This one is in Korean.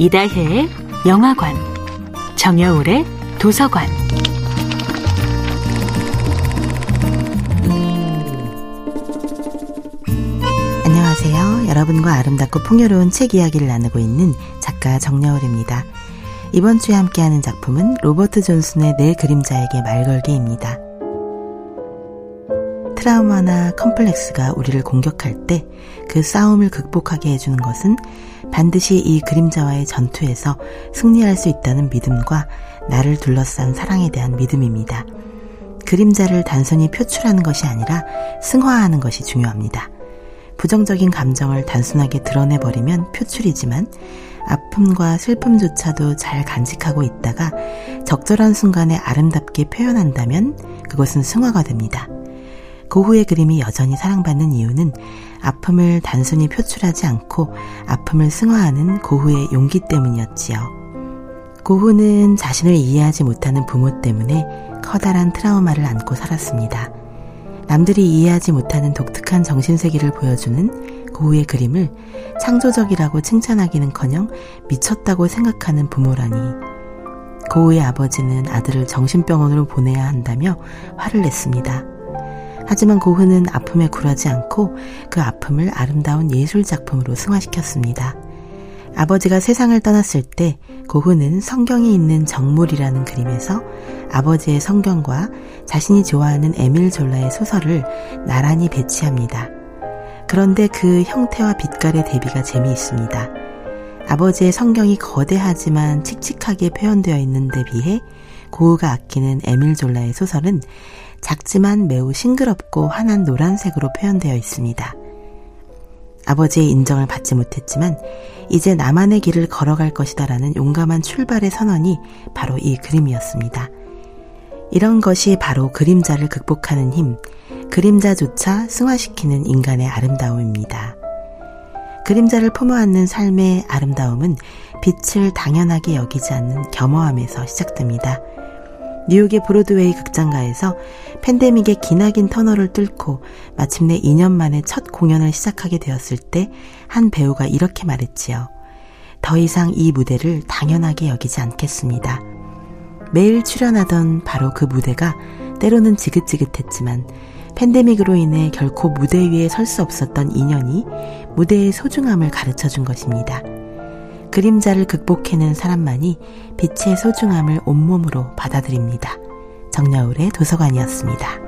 이다혜의 영화관, 정여울의 도서관. 안녕하세요. 여러분과 아름답고 풍요로운 책 이야기를 나누고 있는 작가 정여울입니다. 이번 주에 함께하는 작품은 로버트 존슨의 내 그림자에게 말걸기입니다. 트라우마나 컴플렉스가 우리를 공격할 때 그 싸움을 극복하게 해주는 것은 반드시 이 그림자와의 전투에서 승리할 수 있다는 믿음과 나를 둘러싼 사랑에 대한 믿음입니다. 그림자를 단순히 표출하는 것이 아니라 승화하는 것이 중요합니다. 부정적인 감정을 단순하게 드러내버리면 표출이지만 아픔과 슬픔조차도 잘 간직하고 있다가 적절한 순간에 아름답게 표현한다면 그것은 승화가 됩니다. 고후의 그림이 여전히 사랑받는 이유는 아픔을 단순히 표출하지 않고 아픔을 승화하는 고후의 용기 때문이었지요. 고후는 자신을 이해하지 못하는 부모 때문에 커다란 트라우마를 안고 살았습니다. 남들이 이해하지 못하는 독특한 정신세계를 보여주는 고우의 그림을 창조적이라고 칭찬하기는커녕 미쳤다고 생각하는 부모라니. 고우의 아버지는 아들을 정신병원으로 보내야 한다며 화를 냈습니다. 하지만 고흐는 아픔에 굴하지 않고 그 아픔을 아름다운 예술 작품으로 승화시켰습니다. 아버지가 세상을 떠났을 때 고흐는 성경이 있는 정물이라는 그림에서 아버지의 성경과 자신이 좋아하는 에밀 졸라의 소설을 나란히 배치합니다. 그런데 그 형태와 빛깔의 대비가 재미있습니다. 아버지의 성경이 거대하지만 칙칙하게 표현되어 있는 데 비해 고흐가 아끼는 에밀 졸라의 소설은 작지만 매우 싱그럽고 환한 노란색으로 표현되어 있습니다. 아버지의 인정을 받지 못했지만 이제 나만의 길을 걸어갈 것이다라는 용감한 출발의 선언이 바로 이 그림이었습니다. 이런 것이 바로 그림자를 극복하는 힘, 그림자조차 승화시키는 인간의 아름다움입니다. 그림자를 품어안는 삶의 아름다움은 빛을 당연하게 여기지 않는 겸허함에서 시작됩니다. 뉴욕의 브로드웨이 극장가에서 팬데믹의 기나긴 터널을 뚫고 마침내 2년 만에 첫 공연을 시작하게 되었을 때 한 배우가 이렇게 말했지요. 더 이상 이 무대를 당연하게 여기지 않겠습니다. 매일 출연하던 바로 그 무대가 때로는 지긋지긋했지만 팬데믹으로 인해 결코 무대 위에 설 수 없었던 2년이 무대의 소중함을 가르쳐 준 것입니다. 그림자를 극복해낸 사람만이 빛의 소중함을 온몸으로 받아들입니다. 정여울의 도서관이었습니다.